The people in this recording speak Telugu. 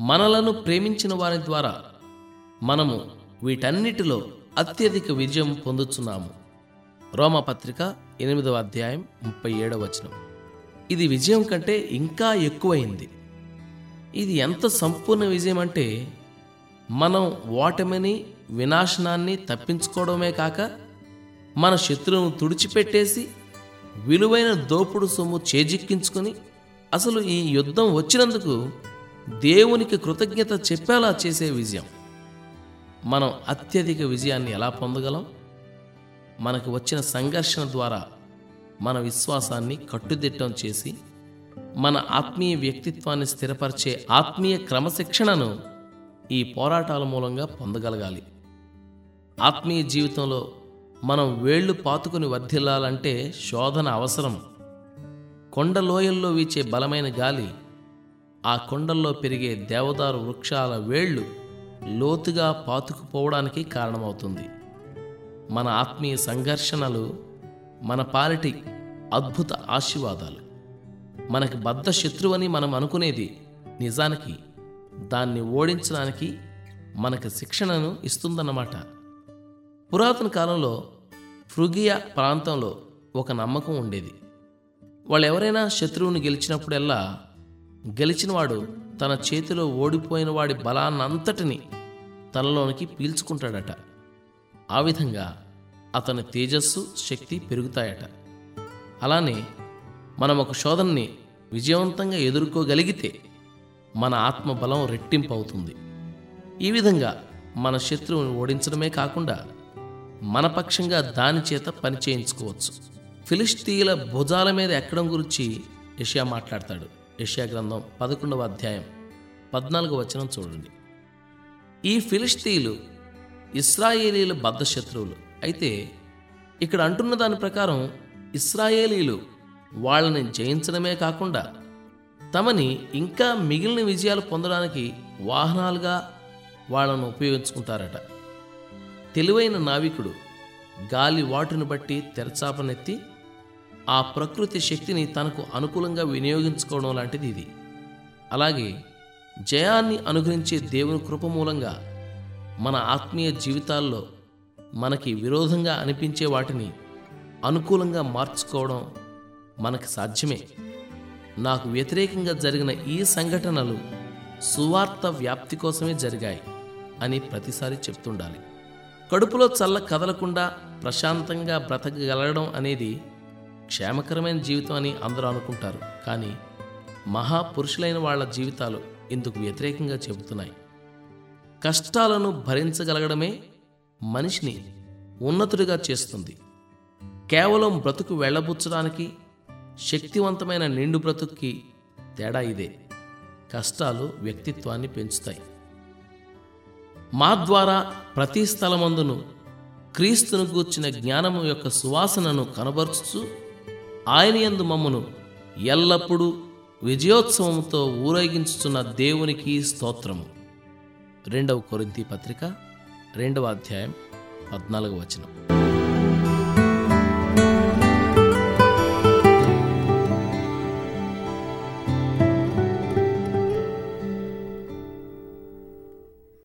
మనలను ప్రేమించిన వారి ద్వారా మనము వీటన్నిటిలో అత్యధిక విజయం పొందుతున్నాము రోమపత్రిక ఎనిమిదవ అధ్యాయం ముప్పై ఏడవ వచనం. ఇది విజయం కంటే ఇంకా ఎక్కువైంది. ఇది ఎంత సంపూర్ణ విజయం అంటే మనం ఓటమిని వినాశనాన్ని తప్పించుకోవడమే కాక మన శత్రువును తుడిచిపెట్టేసి విలువైన దోపుడు సొమ్ము చేజిక్కించుకొని అసలు ఈ యుద్ధం వచ్చినందుకు దేవునికి కృతజ్ఞత చెప్పేలా చేసే విజయం. మనం అత్యధిక విజయాన్ని ఎలా పొందగలం? మనకు వచ్చిన సంఘర్షణ ద్వారా మన విశ్వాసాన్ని కట్టుదిట్టం చేసి మన ఆత్మీయ వ్యక్తిత్వాన్ని స్థిరపరిచే ఆత్మీయ క్రమశిక్షణను ఈ పోరాటాల మూలంగా పొందగలగాలి. ఆత్మీయ జీవితంలో మనం వేళ్ళు పాతుకుని వర్ధిల్లాలంటే శోధన అవసరం. కొండ లోయల్లో వీచే బలమైన గాలి ఆ కొండల్లో పెరిగే దేవదారు వృక్షాల వేళ్ళు లోతుగా పాతుకుపోవడానికి కారణమవుతుంది. మన ఆత్మీయ సంఘర్షణలు మన పాలిటి అద్భుత ఆశీర్వాదాలు. మనకి బద్ధ శత్రువని మనం అనుకునేది నిజానికి దాన్ని ఓడించడానికి మనకు శిక్షణను ఇస్తుందన్నమాట. పురాతన కాలంలో ఫ్రుగియా ప్రాంతంలో ఒక నమ్మకం ఉండేది. వాళ్ళు ఎవరైనా శత్రువుని గెలిచినప్పుడల్లా గెలిచినవాడు తన చేతిలో ఓడిపోయిన వాడి బలాన్నంతటిని తనలోనికి పీల్చుకుంటాడట. ఆ విధంగా అతని తేజస్సు శక్తి పెరుగుతాయట. అలానే మనం ఒక శోధనని విజయవంతంగా ఎదుర్కోగలిగితే మన ఆత్మ బలం రెట్టింపు అవుతుంది ఈ విధంగా మన శత్రువుని ఓడించడమే కాకుండా మన పక్షంగా దాని చేత పని చేయించుకోవచ్చు. ఫిలిస్తీన్ల భుజాల మీద ఎక్కడం గురించి యషియా మాట్లాడతాడు. యష్యాగ్రంథం పదకొండవ అధ్యాయం పద్నాలుగు వచనం చూడండి. ఈ ఫిలిస్తీన్లు ఇస్రాయేలీల బద్ధ శత్రువులు. అయితే ఇక్కడ అంటున్న దాని ప్రకారం ఇస్రాయేలీలు వాళ్ళని జయించడమే కాకుండా తమని ఇంకా మిగిలిన విజయాలు పొందడానికి వాహనాలుగా వాళ్ళను ఉపయోగించుకుంటారట. తెలివైన నావికుడు గాలి వాటును బట్టి తెరచాపనెత్తి ఆ ప్రకృతి శక్తిని తనకు అనుకూలంగా వినియోగించుకోవడం లాంటిది ఇది. అలాగే జయాన్ని అనుగ్రహించే దేవుని కృప మూలంగా మన ఆత్మీయ జీవితాల్లో మనకి విరోధంగా అనిపించే వాటిని అనుకూలంగా మార్చుకోవడం మనకి సాధ్యమే. నాకు వ్యతిరేకంగా జరిగిన ఈ సంఘటనలు సువార్త వ్యాప్తి కోసమే జరిగాయి అని ప్రతిసారి చెప్తుండాలి. కడుపులో చల్ల కదలకుండా ప్రశాంతంగా బ్రతకగలగడం అనేది క్షేమకరమైన జీవితం అని అందరూ అనుకుంటారు. కానీ మహాపురుషులైన వాళ్ళ జీవితాలు ఇందుకు వ్యతిరేకంగా చెబుతున్నాయి. కష్టాలను భరించగలగడమే మనిషిని ఉన్నతుడిగా చేస్తుంది. కేవలం బ్రతుకు వెళ్ళబుచ్చడానికి శక్తివంతమైన నిండు బ్రతుక్కి తేడా ఇదే. కష్టాలు వ్యక్తిత్వాన్ని పెంచుతాయి. మా ద్వారా ప్రతి స్థలమందును క్రీస్తును గూర్చిన జ్ఞానము యొక్క సువాసనను కనబరుచుచు ఆయన యందు మమ్మను ఎల్లప్పుడూ విజయోత్సవంతో ఊరేగించుచున్న దేవునికి స్తోత్రము. రెండవ కొరింతి పత్రిక రెండవ అధ్యాయం పద్నాలుగు వచనం.